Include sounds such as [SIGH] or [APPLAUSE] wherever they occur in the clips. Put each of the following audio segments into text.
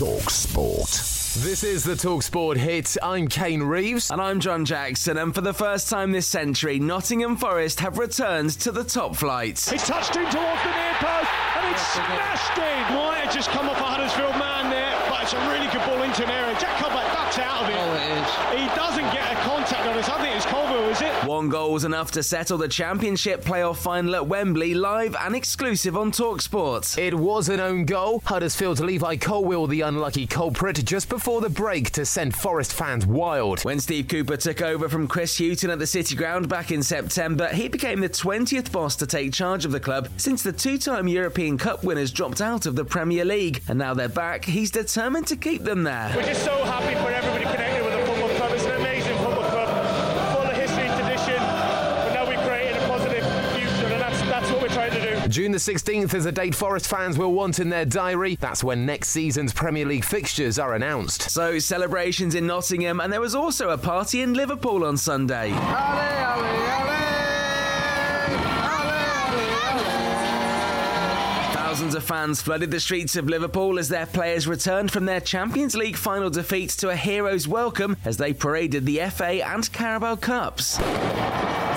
Talk Sport. This is the Talksport hit. I'm Kane Reeves. And I'm John Jackson. And for the first time this century, Nottingham Forest have returned to the top flight. It's touched in towards the near post and it's smashed in. Might have just come off a Huddersfield man there, but it's a really good ball into an area. Jack Colback ducks out of it. Oh, it is. He doesn't get a contact on us. I think it's it? One goal was enough to settle the Championship playoff final at Wembley, live and exclusive on Talksport. It was an own goal. Huddersfield's Levi Colwill, the unlucky culprit, just before the break to send Forest fans wild. When Steve Cooper took over from Chris Hughton at the City Ground back in September, he became the 20th boss to take charge of the club since the two time European Cup winners dropped out of the Premier League. And now they're back, he's determined to keep them there. We're just so happy for trying to do. June the 16th is a date Forest fans will want in their diary. That's when next season's Premier League fixtures are announced. So, celebrations in Nottingham, and there was also a party in Liverpool on Sunday. Thousands of fans flooded the streets of Liverpool as their players returned from their Champions League final defeat to a hero's welcome as they paraded the FA and Carabao Cups.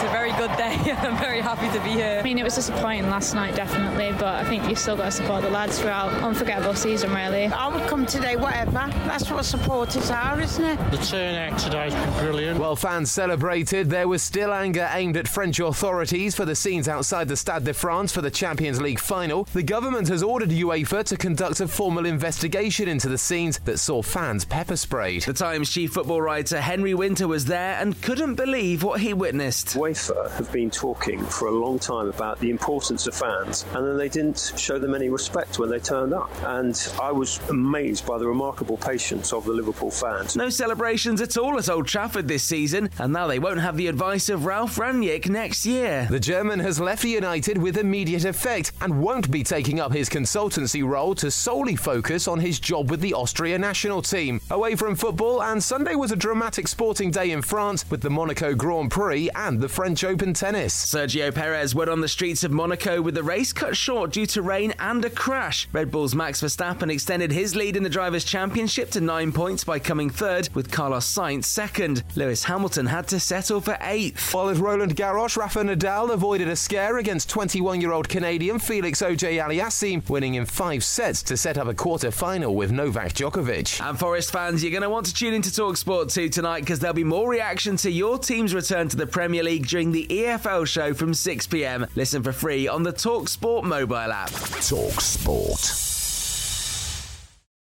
It's a very good day. [LAUGHS] I'm very happy to be here. I mean, it was disappointing last night, definitely, but I think you've still got to support the lads throughout. Unforgettable season, really. I would come today, whatever. That's what supporters are, isn't it? The turnout today's been brilliant. While fans celebrated, there was still anger aimed at French authorities for the scenes outside the Stade de France for the Champions League final. The government has ordered UEFA to conduct a formal investigation into the scenes that saw fans pepper sprayed. The Times chief football writer Henry Winter was there and couldn't believe what he witnessed. UEFA have been talking for a long time about the importance of fans, and then they didn't show them any respect when they turned up. And I was amazed by the remarkable patience of the Liverpool fans. No celebrations at all at Old Trafford this season, and now they won't have the advice of Ralf Rangnick next year. The German has left United with immediate effect and won't be taking up his consultancy role to solely focus on his job with the Austria national team. Away from football, and Sunday was a dramatic sporting day in France with the Monaco Grand Prix and the French Open tennis. Sergio Perez went on the streets of Monaco with the race cut short due to rain and a crash. Red Bull's Max Verstappen extended his lead in the Drivers' Championship to nine points by coming third, with Carlos Sainz second. Lewis Hamilton had to settle for eighth. While at Roland Garros, Rafa Nadal avoided a scare against 21 year old Canadian Felix Auger-Aliassime, winning in five sets to set up a quarter final with Novak Djokovic. And Forest fans, you're going to want to tune into Talksport 2 tonight because there'll be more reaction to your team's return to the Premier League during the EFL show from 6 pm. Listen for free on the Talksport mobile app. Talk Sport.